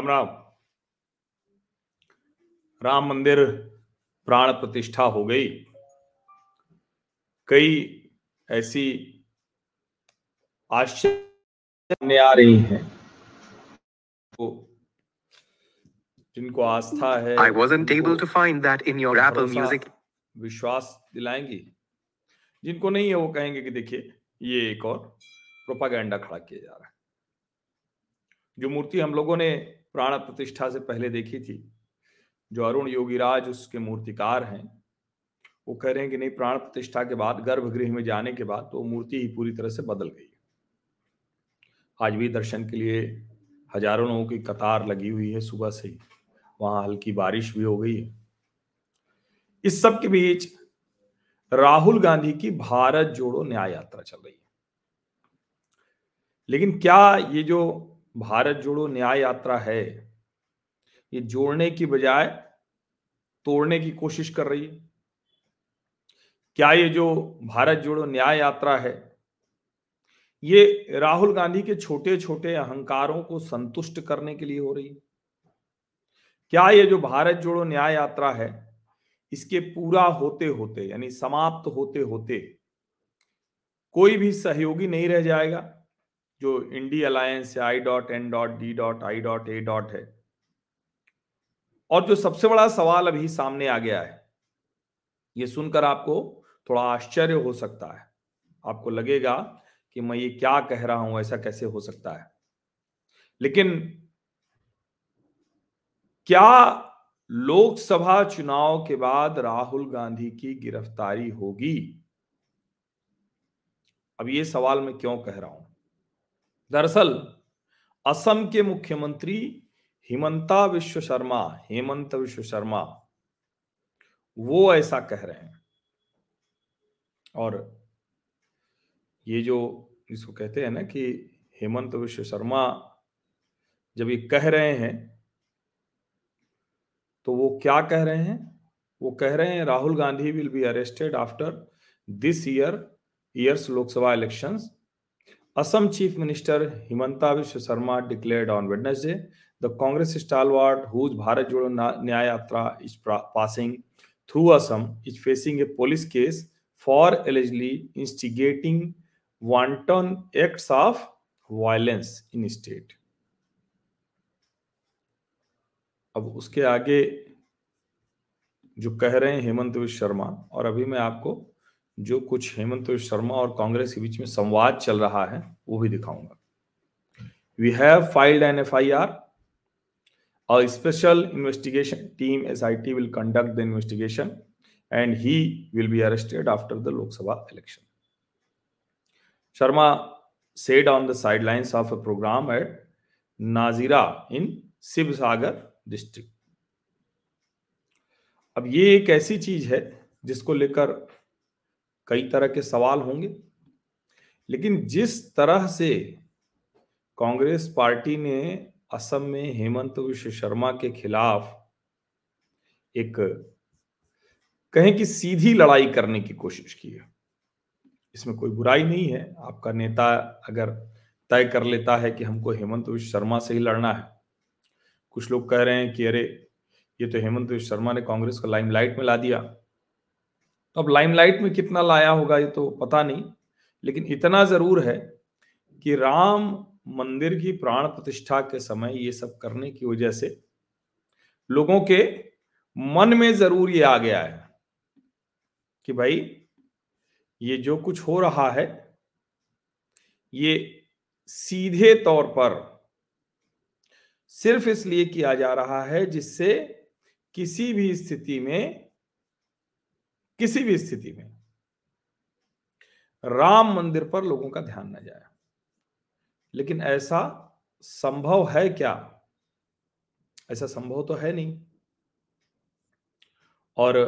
राम राम। राम मंदिर प्राण प्रतिष्ठा हो गई। कई ऐसी आश्चर्य आ रही हैं। तो जिनको आस्था है I wasn't able to find that in your Apple Music. विश्वास दिलाएँगी। जिनको नहीं है वो कहेंगे कि देखिए ये एक और प्रोपागेंडा खड़ा किया जा रहा है। जो मूर्ति हम लोगों ने प्राण प्रतिष्ठा से पहले देखी थी। जो अरुण योगीराज उसके मूर्तिकार हैं, वो कह रहे हैं कि नहीं, प्राण प्रतिष्ठा के बाद, गर्भगृह में जाने के बाद तो मूर्ति ही पूरी तरह से बदल गई आज भी दर्शन के लिए हज़ारों लोगों की कतार लगी हुई है सुबह से ही। वहाँ हल्की बारिश भी हो गई है। इस सब के बीच राहुल गांधी की भारत जोड़ो न्याय यात्रा चल रही है। लेकिन क्या ये जो भारत जोड़ो न्याय यात्रा है। ये जोड़ने की बजाय तोड़ने की कोशिश कर रही है। क्या ये जो भारत जोड़ो न्याय यात्रा है, ये राहुल गांधी के छोटे छोटे अहंकारों को संतुष्ट करने के लिए हो रही है? क्या ये जो भारत जोड़ो न्याय यात्रा है, इसके पूरा होते होते यानी समाप्त होते होते कोई भी सहयोगी नहीं रह जाएगा? जो इंडी अलायंस है I dot N dot D dot I dot A dot है। और जो सबसे बड़ा सवाल अभी सामने आ गया है, ये सुनकर आपको थोड़ा आश्चर्य हो सकता है। आपको लगेगा कि मैं ये क्या कह रहा हूँ, ऐसा कैसे हो सकता है? लेकिन क्या लोकसभा चुनाव के बाद राहुल गांधी की गिरफ्तारी होगी? अब ये सवाल मैं क्यों कह रहा हूँ? दरअसल, असम के मुख्यमंत्री हिमंता विश्व शर्मा, हेमंत विश्व शर्मा, वो ऐसा कह रहे हैं। और ये जो इसको कहते हैं ना कि हेमंत विश्व शर्मा जब ये कह रहे हैं तो वो क्या कह रहे हैं? वो कह रहे हैं, Rahul Gandhi will be arrested after this year years Lok Sabha elections Assam chief minister Himanta Biswa Sarma declared on Wednesday the Congress stalwart whose Bharat Jodo Nyay Yatra is passing through Assam is facing a police case for allegedly instigating wanton acts of violence in state. अब उसके आगे जो कह रहे हैं हेमंत विश्व शर्मा, और अभी मैं आपको जो कुछ हेमंत शर्मा और कांग्रेस के बीच में संवाद चल रहा है, वो भी दिखाऊँगा। We have filed an F I R और special investigation team S I T will conduct the investigation and he will be arrested after the Lok Sabha election Sarma said on the sidelines of a programme at Nazira in Sivasagar district अब ये एक ऐसी चीज़ है जिसको लेकर कई तरह के सवाल होंगे। लेकिन जिस तरह से कांग्रेस पार्टी ने असम में हेमंत विश्व शर्मा के खिलाफ एक कहें कि सीधी लड़ाई करने की कोशिश की है, इसमें कोई बुराई नहीं है। आपका नेता अगर तय कर लेता है कि हमको हेमंत विश्व शर्मा से ही लड़ना है, कुछ लोग कह रहे हैं कि अरे, ये तो हेमंत विश्व शर्मा ने कांग्रेस को लाइमलाइट में ला दिया। तो अब लाइमलाइट में कितना लाया होगा ये तो पता नहीं, लेकिन इतना ज़रूर है कि राम मंदिर की प्राण प्रतिष्ठा के समय ये सब करने की वजह से लोगों के मन में ज़रूर ये आ गया है कि भाई ये जो कुछ हो रहा है, ये सीधे तौर पर सिर्फ़ इसलिए किया जा रहा है जिससे किसी भी स्थिति में किसी भी स्थिति में राम मंदिर पर लोगों का ध्यान न जाए। लेकिन ऐसा संभव है क्या? ऐसा संभव तो है नहीं। और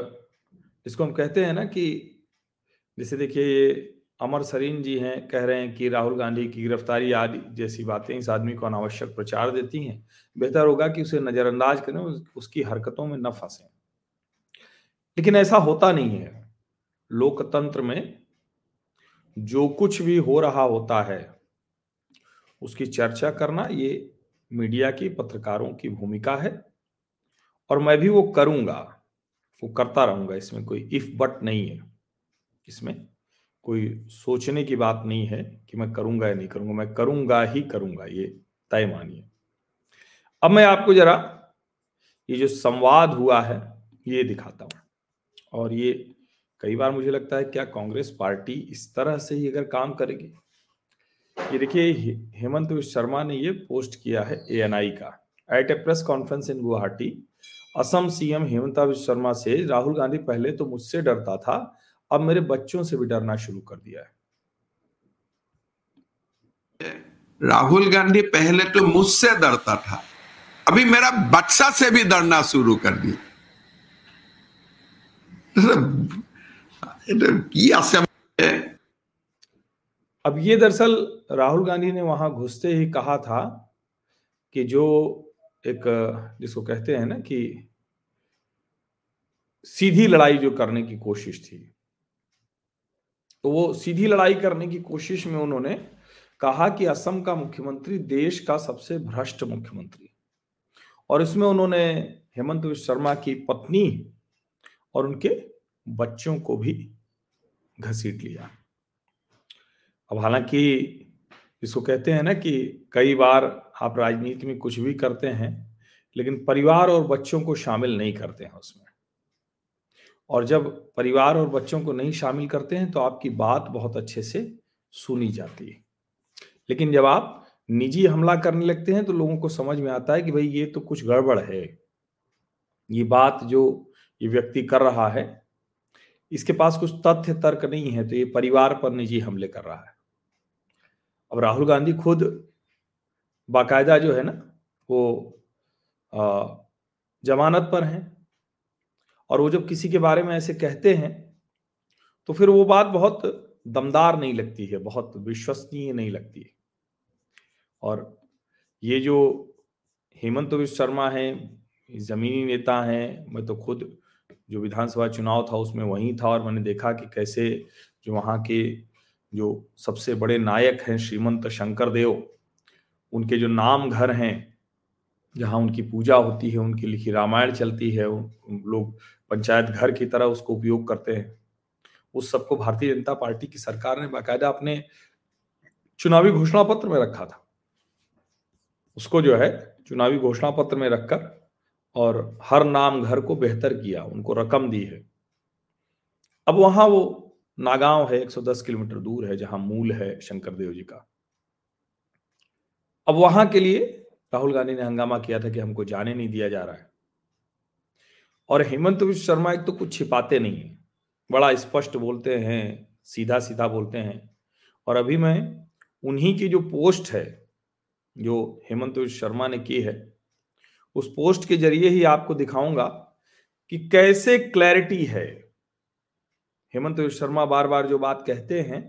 इसको हम कहते हैं ना कि जैसे देखिए ये अमर सरीन जी हैं, कह रहे हैं कि राहुल गांधी की गिरफ्तारी आदि जैसी बातें इस आदमी को अनावश्यक प्रचार देती हैं। बेहतर होगा कि उसे नजरअंदाज करें उसकी हरकतों में न फंसे। लेकिन ऐसा होता नहीं है। लोकतंत्र में जो कुछ भी हो रहा होता है, उसकी चर्चा करना ये मीडिया की, पत्रकारों की भूमिका है। और मैं भी वो करूँगा, वो करता रहूँगा, इसमें कोई इफ़ बट नहीं है। इसमें कोई सोचने की बात नहीं है कि मैं करूँगा या नहीं करूँगा, मैं करूँगा ही करूँगा, ये तय मानिए। अब मैं आपको जरा ये जो संवाद हुआ है, ये दिखाता हूँ। और ये कई बार मुझे लगता है, क्या कांग्रेस पार्टी इस तरह से ही अगर काम करेगी? ये देखिए हेमंत शर्मा ने ये पोस्ट किया है एएनआई का। At a press conference in Guwahati Assam CM Hemant Sarma से राहुल गांधी पहले तो मुझसे डरता था, अब मेरे बच्चों से भी डरना शुरू कर दिया है। राहुल गांधी पहले तो मुझसे डरता था, अभी मेरा बच्चा से भी डरना शुरू कर दिया। अब ये दरअसल राहुल गांधी ने वहाँ घुसते ही कहा था कि जो एक, जिसको कहते हैं ना कि सीधी लड़ाई जो करने की कोशिश थी तो वो सीधी लड़ाई करने की कोशिश में उन्होंने कहा कि असम का मुख्यमंत्री देश का सबसे भ्रष्ट मुख्यमंत्री। और इसमें उन्होंने हेमंत शर्मा की पत्नी और उनके बच्चों को भी घसीट लिया। अब हालाँकि इसको कहते हैं ना कि कई बार आप राजनीति में कुछ भी करते हैं, लेकिन परिवार और बच्चों को शामिल नहीं करते हैं उसमें। और जब परिवार और बच्चों को नहीं शामिल करते हैं तो आपकी बात बहुत अच्छे से सुनी जाती है। लेकिन जब आप निजी हमला करने लगते हैं तो लोगों को समझ में आता है कि भाई ये तो कुछ गड़बड़ है। ये बात जो ये व्यक्ति कर रहा है, इसके पास कुछ तथ्य तर्क नहीं है तो ये परिवार पर निजी हमले कर रहा है। अब राहुल गांधी खुद बाकायदा जो है ना, वो जमानत पर हैं और वो जब किसी के बारे में ऐसे कहते हैं तो फिर वो बात बहुत दमदार नहीं लगती है, बहुत विश्वसनीय नहीं लगती है। और ये जो हेमंत विश्व शर्मा है जमीनी नेता हैं, मैं तो खुद जो विधानसभा चुनाव था उसमें वहीं था और मैंने देखा कि कैसे जो वहाँ के जो सबसे बड़े नायक हैं श्रीमंत शंकर देव उनके जो नाम घर हैं, जहाँ उनकी पूजा होती है, उनकी लिखी रामायण चलती है लोग पंचायत घर की तरह उसको उपयोग करते हैं। उस सबको भारतीय जनता पार्टी की सरकार ने बाकायदा अपने चुनावी घोषणा पत्र में रखा था। उसको जो है चुनावी घोषणा पत्र में रखकर और हर नाम घर को बेहतर किया, उनको रकम दी है। अब वहाँ वो नागांव है 110 किलोमीटर दूर है, जहाँ मूल है शंकर देव जी का। अब वहाँ के लिए राहुल गांधी ने हंगामा किया था कि हमको जाने नहीं दिया जा रहा है। और हेमंत विश्व शर्मा एक तो कुछ छिपाते नहीं है, बड़ा स्पष्ट बोलते हैं सीधा सीधा बोलते हैं। और अभी मैं उन्हीं की जो पोस्ट है, जो हेमंत विश्व शर्मा ने की है उस पोस्ट के ज़रिए ही आपको दिखाऊँगा कि कैसे क्लैरिटी है। हेमंत विश्व शर्मा बार बार जो बात कहते हैं,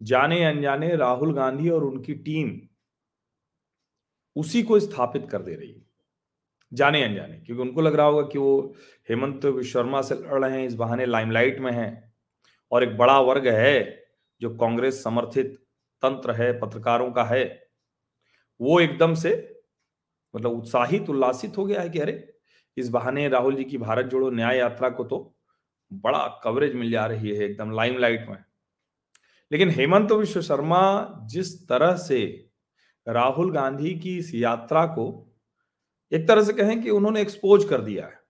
जाने अनजाने राहुल गांधी और उनकी टीम उसी को स्थापित कर दे रही है, जाने अनजाने, क्योंकि उनको लग रहा होगा कि वो हेमंत शर्मा से लड़ रहे हैं, इस बहाने लाइमलाइट में हैं और एक बड़ा वर्ग है जो कांग्रेस समर्थित तंत्र है, पत्रकारों का है, वो एकदम से मतलब उत्साहित, उल्लासित हो गया है कि अरे, इस बहाने राहुल जी की भारत जोड़ो न्याय यात्रा को तो बड़ा कवरेज मिल जा रही है एकदम लाइमलाइट में। लेकिन हेमंत विश्व शर्मा जिस तरह से राहुल गांधी की इस यात्रा को एक तरह से कहें कि उन्होंने एक्सपोज कर दिया है।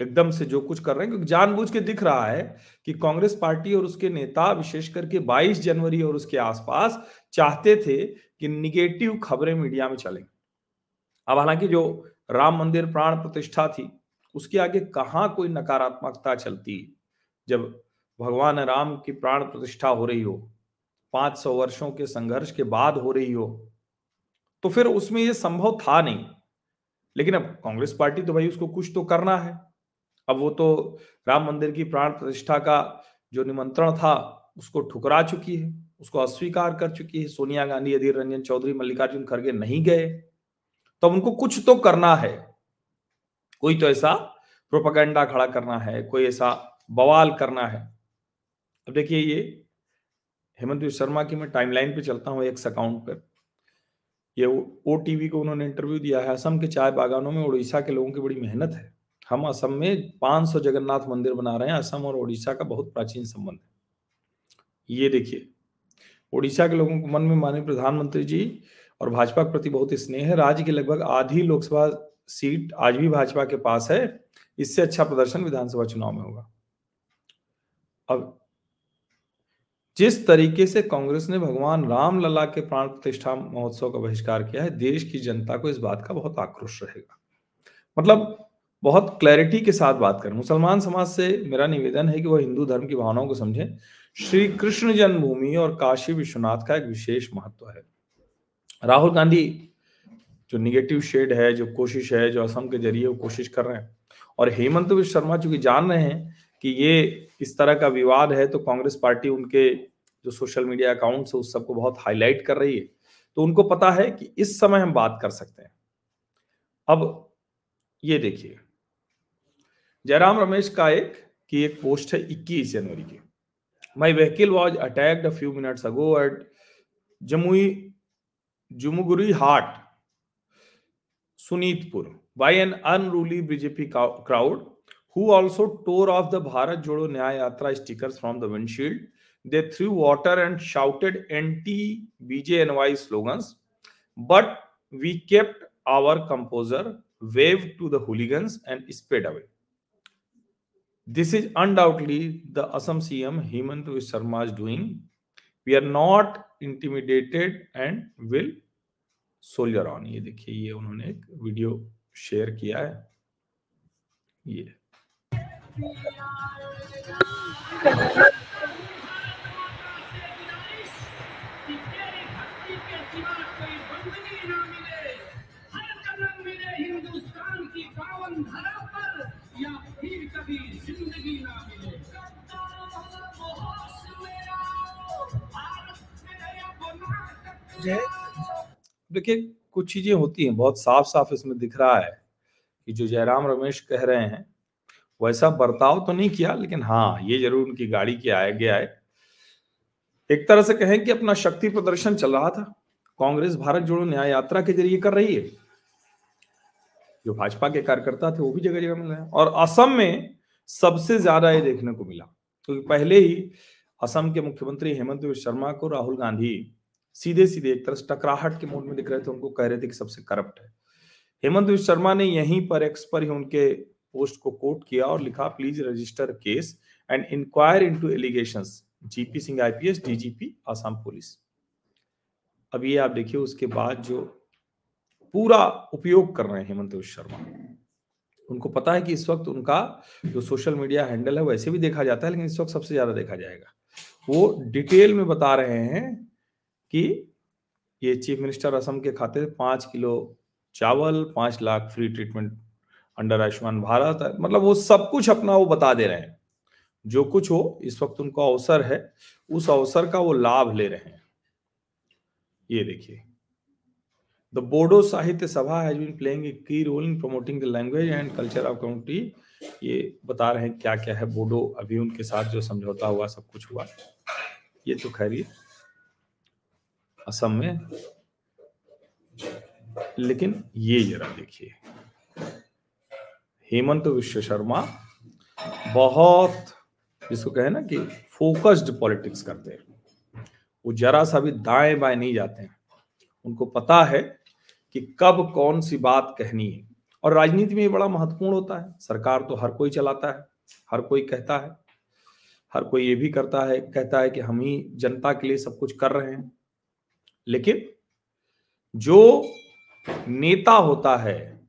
एकदम से जो कुछ कर रहे हैं, क्योंकि जानबूझ के दिख रहा है कि कांग्रेस पार्टी और उसके नेता विशेष करके 22 जनवरी और उसके आसपास चाहते थे कि निगेटिव खबरें मीडिया में चलें। अब हालाँकि जो राम मंदिर प्राण प्रतिष्ठा थी, उसके आगे कहाँ कोई नकारात्मकता चलती? जब भगवान राम की प्राण प्रतिष्ठा हो रही हो 500 वर्षों के संघर्ष के बाद हो रही हो तो फिर उसमें यह संभव था नहीं। लेकिन अब कांग्रेस पार्टी तो भाई उसको कुछ तो करना है। अब वो तो राम मंदिर की प्राण प्रतिष्ठा का जो निमंत्रण था, उसको ठुकरा चुकी है, उसको अस्वीकार कर चुकी है। सोनिया गांधी, अधीर रंजन चौधरी, मल्लिकार्जुन खड़गे नहीं गए। तो उनको कुछ तो करना है। कोई तो ऐसा प्रोपागेंडा खड़ा करना है, कोई ऐसा बवाल करना है। अब देखिए ये हेमंत शर्मा की मैं टाइमलाइन पे चलता हूँ एक्स अकाउंट पर। ये ओ टीवी को उन्होंने इंटरव्यू दिया है। असम के चाय बागानों में उड़ीसा के लोगों की बड़ी मेहनत है। हम असम में 500 जगन्नाथ मंदिर बना रहे हैं। असम और उड़ीसा का बहुत प्राचीन संबंध है। ये देखिए उड़ीसा के लोगों को मन में माने प्रधानमंत्री जी और भाजपा के प्रति बहुत स्नेह है। राज्य की लगभग आधी लोकसभा सीट आज भी भाजपा के पास है। इससे अच्छा प्रदर्शन विधानसभा चुनाव में होगा। अब जिस तरीके से कांग्रेस ने भगवान राम लला के प्राण प्रतिष्ठा महोत्सव का बहिष्कार किया है, देश की जनता को इस बात का बहुत आक्रोश रहेगा। मतलब बहुत क्लैरिटी के साथ बात करें। मुसलमान समाज से मेरा निवेदन है कि वह हिंदू धर्म की भावनाओं को समझें। श्री कृष्ण जन्मभूमि और काशी विश्वनाथ का एक विशेष महत्व है। राहुल गांधी जो निगेटिव शेड है, जो कोशिश है, जो असम के ज़रिए वो कोशिश कर रहे हैं। और हेमंत विश्व शर्मा चूँकि जान रहे हैं कि ये इस तरह का विवाद है तो कांग्रेस पार्टी उनके जो सोशल मीडिया अकाउंट है, उस सबको बहुत हाईलाइट कर रही है। तो उनको पता है कि इस समय हम बात कर सकते हैं। अब ये देखिए। जयराम रमेश का एक, की एक पोस्ट है 21 जनवरी की। My vehicle was attacked few minutes ago at Jamui Jamugurihat Sonitpur by an unruly BJP crowd who also tore off the Bharat Jodo Nyay Yatra stickers from the windshield they threw water and shouted anti BJ N Y slogans but we kept our composure wave to the hooligans and sped away this is undoubtedly the Assam C M Hemant Sarma is doing we are not intimidated and will soldier on ये देखिए, ये उन्होंने एक video share किया है। ये। देखिए, कुछ चीज़ें होती हैं, बहुत साफ़ साफ़ इसमें दिख रहा है कि जो जयराम रमेश कह रहे हैं वैसा बर्ताव तो नहीं किया, लेकिन हाँ ये ज़रूर उनकी गाड़ी के आगे आए एक तरह से कहें कि अपना शक्ति प्रदर्शन चल रहा था। कांग्रेस भारत जोड़ो न्याय यात्रा के ज़रिए कर रही है। जो भाजपा के कार्यकर्ता थे, वो भी जगह जगह मिल रहे हैं। और असम में सबसे ज़्यादा ये देखने को मिला, क्योंकि तो पहले ही असम के मुख्यमंत्री हेमंत शर्मा को राहुल गांधी सीधे सीधे एक तरह से टकराहट के मोड में दिख रहे थे, उनको कह रहे थे कि सबसे करप्ट है। हेमंत शर्मा ने यहीं पर एक्स पर ही उनके पोस्ट को कोट किया और लिखा, please register case and inquire into allegation GP Singh IPS, DGP Assam police. अब ये आप देखिए, उसके बाद जो पूरा उपयोग कर रहे हैं हेमंत शर्मा। उनको पता है कि इस वक्त उनका जो सोशल मीडिया हैंडल है वैसे भी देखा जाता है, लेकिन इस वक्त सबसे ज़्यादा देखा जाएगा। वो डिटेल में बता रहे हैं कि ये चीफ मिनिस्टर असम के खाते पाँच किलो चावल, पाँच lakh free treatment under Ayushman Bharat मतलब वो सब कुछ अपना वो बता दे रहे हैं। जो कुछ हो, इस वक्त उनको अवसर है, उस अवसर का वो लाभ ले रहे हैं। ये देखिए। द बोडो साहित्य सभा has been playing a key role in promoting the language and culture of community ये बता रहे हैं क्या क्या है बोडो अभी उनके साथ जो समझौता हुआ, सब कुछ हुआ। ये तो खैर असम में। लेकिन ये जरा देखिए। हेमंत विश्व शर्मा बहुत जिसको कहे ना कि फोकस्ड पॉलिटिक्स करते हैं। वो जरा सा भी दाएँ बाएँ नहीं जाते हैं। उनको पता है कि कब कौन सी बात कहनी है। और राजनीति में ये बड़ा महत्वपूर्ण होता है। सरकार तो हर कोई चलाता है, हर कोई कहता है, हर कोई ये भी करता है, कहता है कि हम ही जनता के लिए सब कुछ कर रहे हैं। लेकिन जो नेता होता है,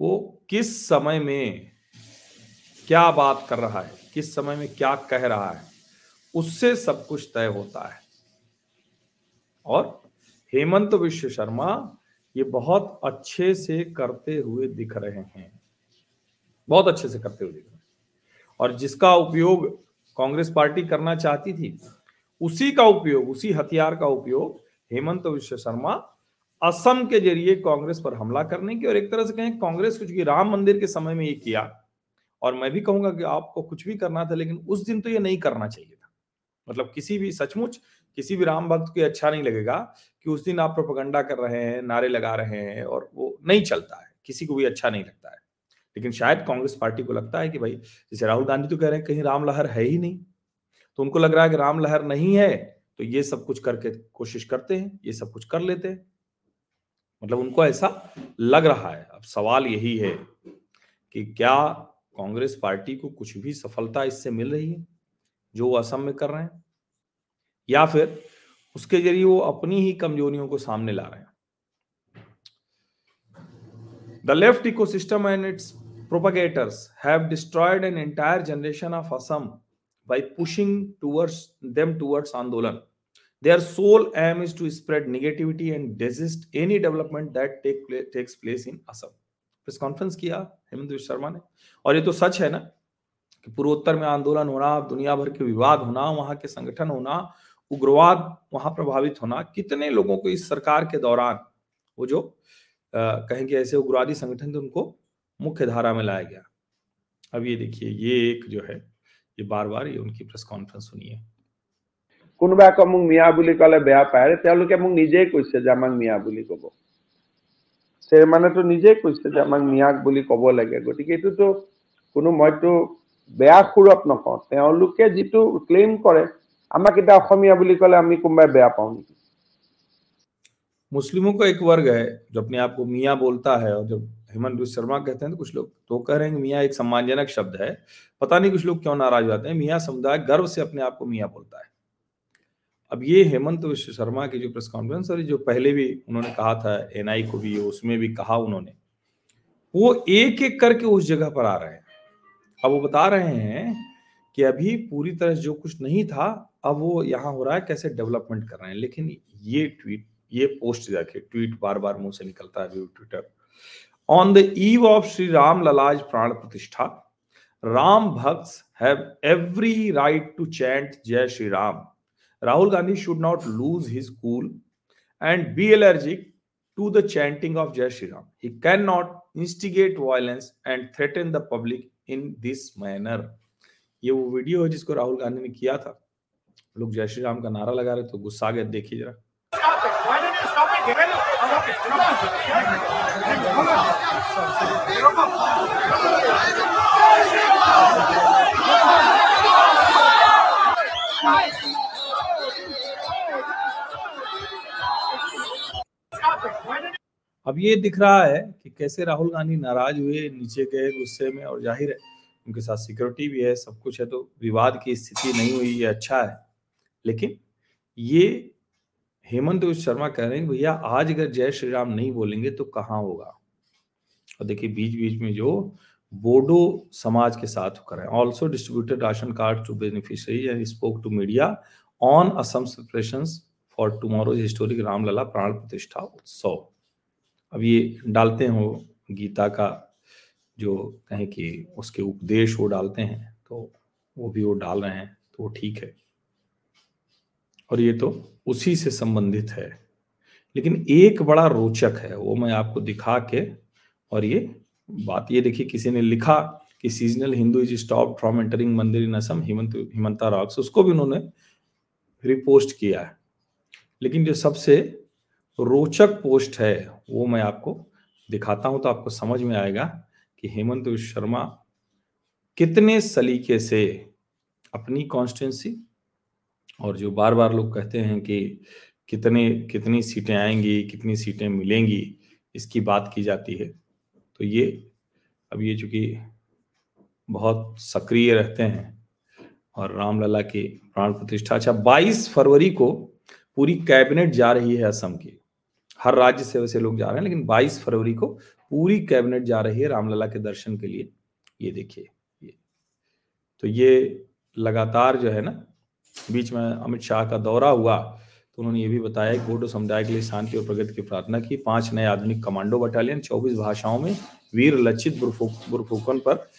वो किस समय में क्या बात कर रहा है, किस समय में क्या कह रहा है, उससे सब कुछ तय होता है। और हेमंत विश्व शर्मा ये बहुत अच्छे से करते हुए दिख रहे हैं। बहुत अच्छे से करते हुए दिख रहे हैं। और जिसका उपयोग कांग्रेस पार्टी करना चाहती थी, उसी का उपयोग, उसी हथियार का उपयोग हेमंत विश्व शर्मा असम के ज़रिए कांग्रेस पर हमला करने की और एक तरह से कहें कांग्रेस कुछ राम मंदिर के समय में ये किया, और मैं भी कहूँगा कि आपको कुछ भी करना था, लेकिन उस दिन तो ये नहीं करना चाहिए था। मतलब किसी भी, सचमुच किसी भी राम भक्त को अच्छा नहीं लगेगा कि उस दिन आप प्रोपगंडा कर रहे हैं, नारे लगा रहे हैं, और वो नहीं चलता है, किसी को भी अच्छा नहीं लगता है। लेकिन शायद कांग्रेस पार्टी को लगता है कि भाई, जैसे राहुल गांधी तो कह रहे हैं, कहीं राम लहर है ही नहीं। तो उनको लग रहा है कि राम लहर नहीं है तो ये सब कुछ करके कोशिश करते हैं, ये सब कुछ कर लेते हैं। मतलब उनको ऐसा लग रहा है। अब सवाल यही है कि क्या कांग्रेस पार्टी को कुछ भी सफलता इससे मिल रही है, जो वो असम में कर रहे हैं? या फिर उसके ज़रिए वो अपनी ही कमजोरियों को सामने ला रहे हैं? The left ecosystem and its propagators have destroyed an entire generation of Assam by pushing towards, them towards Andolan. Their sole aim is to spread negativity and desist any development that take pla- takes place in Assam. Press conference किया हेमंत विश्व शर्मा ने और ये तो सच है ना कि पूर्वोत्तर में आंदोलन होना, दुनिया भर के विवाद होना, वहाँ के संगठन होना, उग्रवाद वहाँ प्रभावित होना, कितने लोगों को इस सरकार के दौरान वो जो कहेंगे ऐसे उग्रवादी संगठन थे उनको मुख्य धारा में लाया गया अब ये देखिए, ये एक जो है ये बार बार ये उनकी प्रेस कॉन्फ्रेंस सुनिए কোনোবাই আকৌ মোক মিয়া বুলি ক'লে বেয়া পায় তেওঁলোকে মোক নিজেই কৈছে যে আমাক মিয়া বুলি ক'ব চেয়াৰমেনেতো নিজেই কৈছে যে আমাক মিয়াক বুলি ক'ব লাগে গতিকে এইটোতো কোনো মইতো বেয়া সুৰত নকওঁ তেওঁলোকে যিটো ক্লেইম কৰে আমাক এতিয়া অসমীয়া বুলি ক'লে আমি কোনোবাই বেয়া পাওঁ নেকি मुस्लिमों का एक वर्ग है जो अपने आप को मियाँ बोलता है और जब हेमंत बिश्व शर्मा कहते हैं तो कुछ लोग तो कह रहे हैं मियाँ एक सम्मानजनक शब्द है। पता नहीं कुछ लोग क्यों नाराज़ हो जाते हैं। मियाँ समुदाय गर्व से अपने आप को मियाँ बोलता है। अब ये हेमंत विश्व शर्मा की जो प्रेस कॉन्फ्रेंस और जो पहले भी उन्होंने कहा था, एनआई को भी, उसमें भी कहा उन्होंने, वो एक एक करके उस जगह पर आ रहे हैं। अब वो बता रहे हैं कि अभी पूरी तरह जो कुछ नहीं था, अब वो यहाँ हो रहा है, कैसे डेवलपमेंट कर रहे हैं। लेकिन ये ट्वीट, ये पोस्ट देखिए ट्वीट बार बार मुँह से निकलता है Twitter. On the eve of Shri Ram Lalla's Pran Pratishtha Ram bhakt have every right to chant Jai Shri Ram Rahul Gandhi should not lose his cool and be allergic to the chanting of Jai Shri Ram he can not instigate violence and threaten the public in this manner ये वो video है जिसको राहुल गांधी ने किया था। लोग जय श्री राम का नारा लगा रहे तो गुस्सा गया, देखिए जरा। अब ये दिख रहा है कि कैसे राहुल गांधी नाराज़ हुए, नीचे गए गुस्से में और ज़ाहिर है उनके साथ सिक्योरिटी भी है, सब कुछ है तो विवाद की स्थिति नहीं हुई, ये अच्छा है। लेकिन ये हेमंत शर्मा कह रहे हैं, भैया, आज अगर जय श्री राम नहीं बोलेंगे तो कहाँ होगा? और देखिए बीच बीच में जो बोडो समाज के साथ कर also distributed ration card to beneficiary and spoke to media on Assam for tomorrow's historic Ram Lalla Pran Pratishtha Utsav अब ये डालते हैं वो गीता का जो कहें कि उसके उपदेश वो डालते हैं तो वो भी वो डाल रहे हैं तो वो ठीक है। और ये तो उसी से संबंधित है। लेकिन एक बड़ा रोचक है, वो मैं आपको दिखा के और ये बात ये देखिए, किसी ने लिखा कि seasonal Hindu is stop from entering mandir in Assam Himanta Himanta rocks उसको भी उन्होंने रिपोस्ट किया है। लेकिन जो सबसे रोचक पोस्ट है, वो मैं आपको दिखाता हूँ तो आपको समझ में आएगा कि हेमंत शर्मा कितने सलीके से अपनी कॉन्स्टिट्यूंसी और जो बार बार लोग कहते हैं कि कितने, कितनी सीटें आएँगी, कितनी सीटें मिलेंगी, इसकी बात की जाती है। तो ये, अब ये चूँकि बहुत सक्रिय रहते हैं और रामलला की प्राण प्रतिष्ठा अच्छा 22 फरवरी को पूरी कैबिनेट जा रही है असम की। हर राज्य से वैसे लोग जा रहे हैं, लेकिन 22 फरवरी को पूरी कैबिनेट जा रही है रामलला के दर्शन के लिए। ये देखिए, ये। तो ये लगातार जो है ना बीच में अमित शाह का दौरा हुआ तो उन्होंने ये भी बताया कि बोडो समुदाय के लिए शांति और प्रगति की प्रार्थना की। पाँच नए आधुनिक कमांडो बटालियन, चौबीस भाषाओं में वीर लचित बुरफुकन पर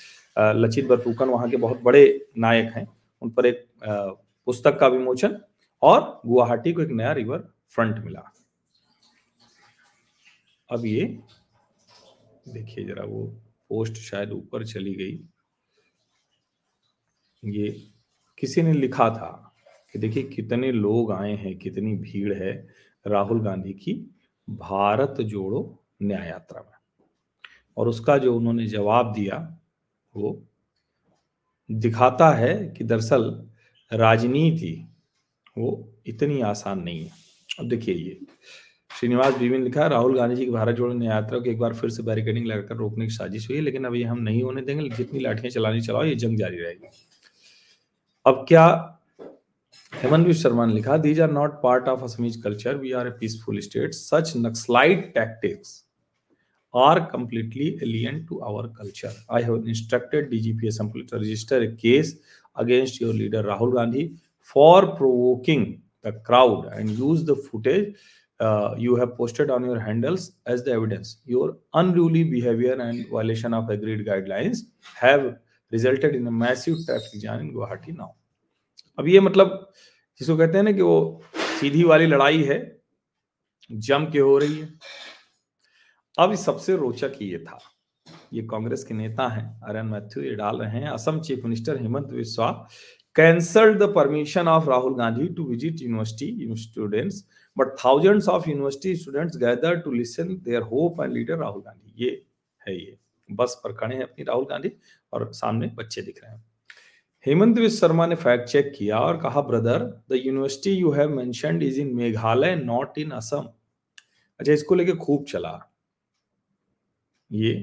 लचित बरफुकन वहाँ के बहुत बड़े नायक हैं। उन पर एक पुस्तक का विमोचन और गुवाहाटी को एक नया रिवर फ्रंट मिला। अब ये देखिए जरा वो पोस्ट शायद ऊपर चली गई। ये किसी ने लिखा था कि देखिए कितने लोग आए हैं, कितनी भीड़ है राहुल गांधी की, भारत जोड़ो न्याय यात्रा में। और उसका जो उन्होंने जवाब दिया, वो दिखाता है कि दरअसल राजनीति वो इतनी आसान नहीं है। अब देखिए ये, श्रीनिवास बीवी ने लिखा, राहुल गांधी जी की भारत जोड़ो न्याय यात्रा को एक बार फिर से बैरिकेडिंग लगाकर रोकने की साजिश हुई लेकिन अब ये हम नहीं होने देंगे जितनी लाठियाँ चलानी चलाओ, ये जंग जारी रहेगी। अब क्या हेमंतवीर शर्मा ने लिखा these are not part of Assamese culture we are a peaceful state such naxalite tactics are completely alien to our culture I have instructed DGP to register a case against your leader Rahul Gandhi for provoking the crowd and use the footage you have posted on your handles as the evidence your unruly behaviour and violation of agreed guidelines have in a massive traffic jam in Guwahati now. अब ये मतलब जिसको कहते हैं ना कि वो सीधी वाली लड़ाई है, जम के हो रही है। अब सबसे रोचक ये था। ये कांग्रेस के नेता हैं आर्यन मैथ्यू, ये डाल रहे हैं। Assam chief minister Hemant Biswa cancelled the permission of Rahul Gandhi to visit university students, but thousands of university students gather to listen their hope and leader Rahul Gandhi. ये है ये। बस पर खड़े हैं अपनी राहुल गांधी और सामने बच्चे दिख रहे हैं। हेमंत विश्व शर्मा ने फैक्ट चेक किया और कहा brother the university you have mentioned is in Meghalaya not in Assam अच्छा इसको लेके खूब चला। ये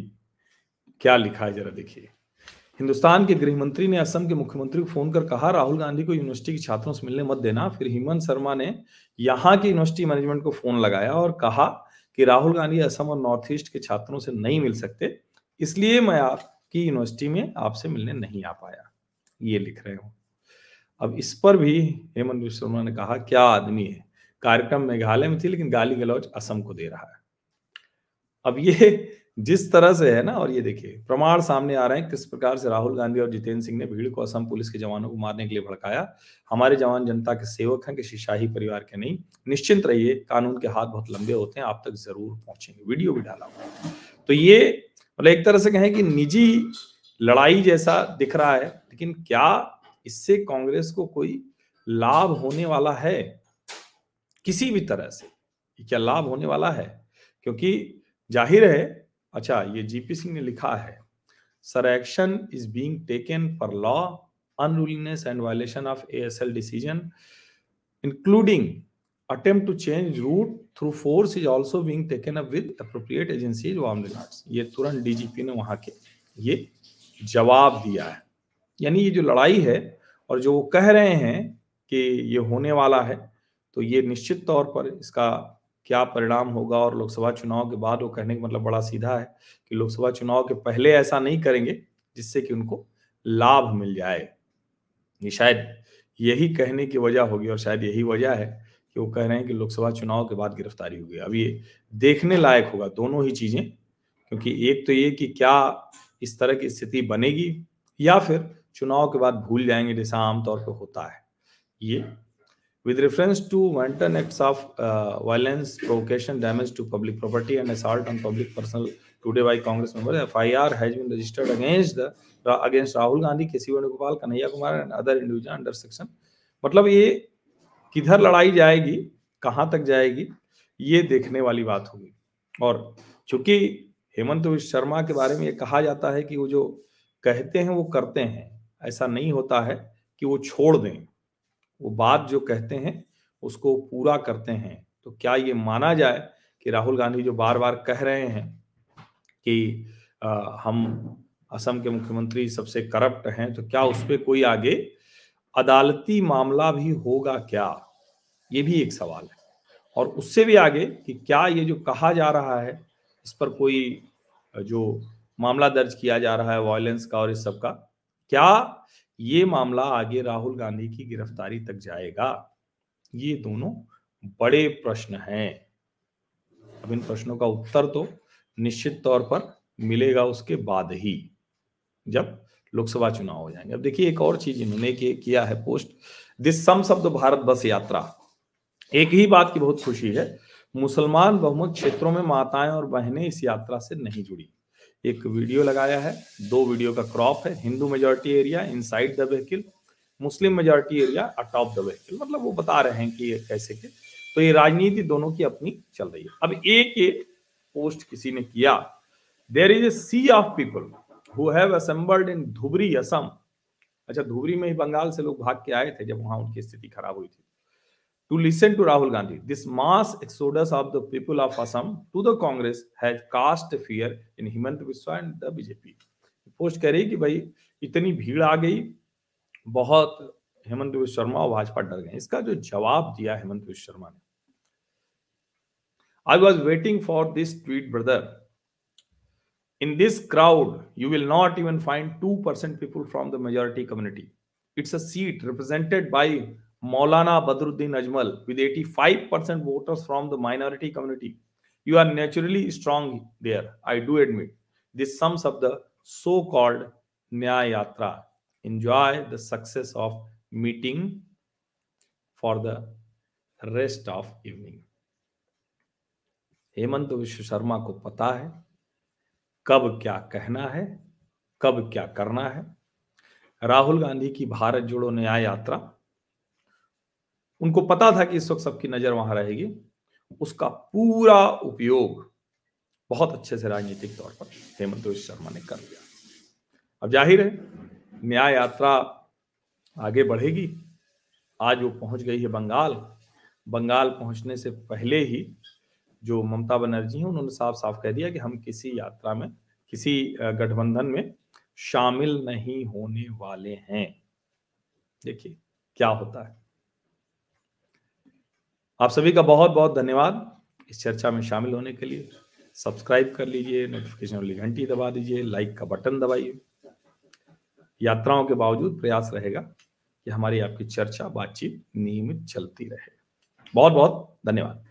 क्या लिखा है जरा देखिए। हिंदुस्तान के गृह मंत्री ने असम के मुख्यमंत्री को फ़ोन कर कहा, राहुल गांधी को यूनिवर्सिटी के छात्रों से मिलने मत देना। फिर हेमंत शर्मा ने यहाँ की यूनिवर्सिटी मैनेजमेंट को फ़ोन लगाया और कहा कि राहुल गांधी असम और नॉर्थ ईस्ट के छात्रों से नहीं मिल सकते। इसलिए मैं आपकी यूनिवर्सिटी में आपसे मिलने नहीं आ पाया। ये लिख रहे हो। अब इस पर भी हेमंत विश्व शर्मा ने कहा, क्या आदमी है? कार्यक्रम मेघालय में थी, लेकिन गाली गलौज असम को दे रहा है। अब ये जिस तरह से है ना, और ये देखिए, प्रमाण सामने आ रहे हैं। किस प्रकार से राहुल गांधी और जितेंद्र सिंह ने भीड़ को असम पुलिस के जवानों को मारने के लिए भड़काया? हमारे जवान जनता के सेवक हैं किसी शाही परिवार के नहीं? निश्चिंत रहिए, कानून के हाथ बहुत लंबे होते हैं, आप तक ज़रूर पहुँचेंगे। वीडियो भी डाला हुआ तो ये मतलब एक तरह से कहें कि निजी लड़ाई जैसा दिख रहा है, लेकिन क्या इससे कांग्रेस को कोई लाभ होने वाला है? किसी भी तरह से क्या लाभ होने वाला है? क्योंकि ज़ाहिर है अच्छा ये जीपी सिंह ने लिखा है, sir action is being taken for law unruliness and violation of ASL decision including attempt to change route through force is also being taken up with appropriate agencies warm ये तुरंत डीजीपी ने वहाँ के ये जवाब दिया है। यानी ये जो लड़ाई है और जो वो कह रहे हैं कि ये होने वाला है तो ये निश्चित तौर पर इसका क्या परिणाम होगा और लोकसभा चुनाव के बाद वो कहने का मतलब बड़ा सीधा है कि लोकसभा चुनाव के पहले ऐसा नहीं करेंगे जिससे कि उनको लाभ मिल जाए। ये शायद यही कहने की वजह होगी और शायद यही वजह है कि वो कह रहे हैं कि लोकसभा चुनाव के बाद गिरफ्तारी हो गई। अब ये देखने लायक होगा, दोनों ही चीज़ें, क्योंकि एक तो ये कि क्या इस तरह की स्थिति बनेगी या फिर चुनाव के बाद भूल जाएँगे, जैसा आमतौर पर होता है। ये with reference to one act of violence provocation damage to public property and assault on public personal today by Congress member F I R has been registered against against Rahul Gandhi K C Venugopal Kanhaiya Kumar and other individual under section मतलब ये किधर लड़ाई जाएगी कहाँ तक जाएगी ये देखने वाली बात होगी। और चूँकि हेमंत शर्मा के बारे में ये कहा जाता है कि वो जो कहते हैं वो करते हैं ऐसा नहीं होता है कि वो छोड़ दें। वो बात जो कहते हैं उसको पूरा करते हैं। तो क्या ये माना जाए कि राहुल गांधी जो बार बार कह रहे हैं कि आ, हम असम के मुख्यमंत्री सबसे करप्ट हैं तो क्या उस पर कोई आगे अदालती मामला भी होगा क्या? ये भी एक सवाल है। और उससे भी आगे कि क्या ये जो कहा जा रहा है, इस पर कोई, जो मामला दर्ज किया जा रहा है वायलेंस का और इस सब का, क्या ये मामला आगे राहुल गांधी की गिरफ्तारी तक जाएगा? ये दोनों बड़े प्रश्न हैं। अब इन प्रश्नों का उत्तर तो निश्चित तौर पर मिलेगा उसके बाद ही। जब लोकसभा चुनाव हो जाएँगे। अब देखिए एक और चीज़ इन्होंने किया है पोस्ट। दिस सम शब्द भारत बस यात्रा एक ही बात की बहुत खुशी है, मुसलमान बहुमत क्षेत्रों में माताएँ और बहनें इस यात्रा से नहीं जुड़ी। एक वीडियो लगाया है, दो वीडियो का क्रॉप है, Hindu majority area inside the vehicle Muslim majority area atop the vehicle मतलब वो बता रहे हैं कि ये कैसे के तो ये राजनीति दोनों की अपनी चल रही है। अब एक एक पोस्ट किसी ने किया। There is a sea of people who have assembled in Dhubri Assam अच्छा धुबरी में ही बंगाल से लोग भाग के आए थे जब वहाँ उनकी स्थिति खराब हुई थी। To listen to Rahul Gandhi this mass exodus of the people of Assam to the Congress has cast fear in Himanta Biswa and the BJP post कह रही कि भाई, इतनी भीड़ आ गई, बहुत हेमंत विश्व शर्मा और भाजपा डर गए। इसका जो जवाब दिया हेमंत विश्व शर्मा ने। I was waiting for this tweet brother in this crowd you will not even find 2% people from the majority community it's a seat represented by maulana badruddin ajmal with 85% voters from the minority community you are naturally strong there i do admit this sums up the so called nyaya yatra enjoy the success of meeting for the rest of evening Hemant Biswa Sarma को पता है कब क्या कहना है, कब क्या करना है। राहुल गांधी की भारत जोड़ो न्याय यात्रा। उनको पता था कि इस वक्त सबकी नज़र वहाँ रहेगी। उसका पूरा उपयोग बहुत अच्छे से राजनीतिक तौर पर हेमंत शर्मा ने कर लिया। अब ज़ाहिर है, न्याय यात्रा आगे बढ़ेगी। आज वो पहुँच गई है बंगाल। बंगाल पहुँचने से पहले ही जो ममता बनर्जी हैं, उन्होंने साफ़ साफ़ कह दिया कि हम किसी यात्रा में, किसी गठबंधन में शामिल नहीं होने वाले हैं। देखिए, क्या होता है। आप सभी का बहुत बहुत धन्यवाद इस चर्चा में शामिल होने के लिए। सब्सक्राइब कर लीजिए, नोटिफिकेशन वाली घंटी दबा दीजिए, लाइक का बटन दबाइए। यात्राओं के बावजूद प्रयास रहेगा कि हमारी आपकी चर्चा, बातचीत नियमित चलती रहे। बहुत बहुत धन्यवाद।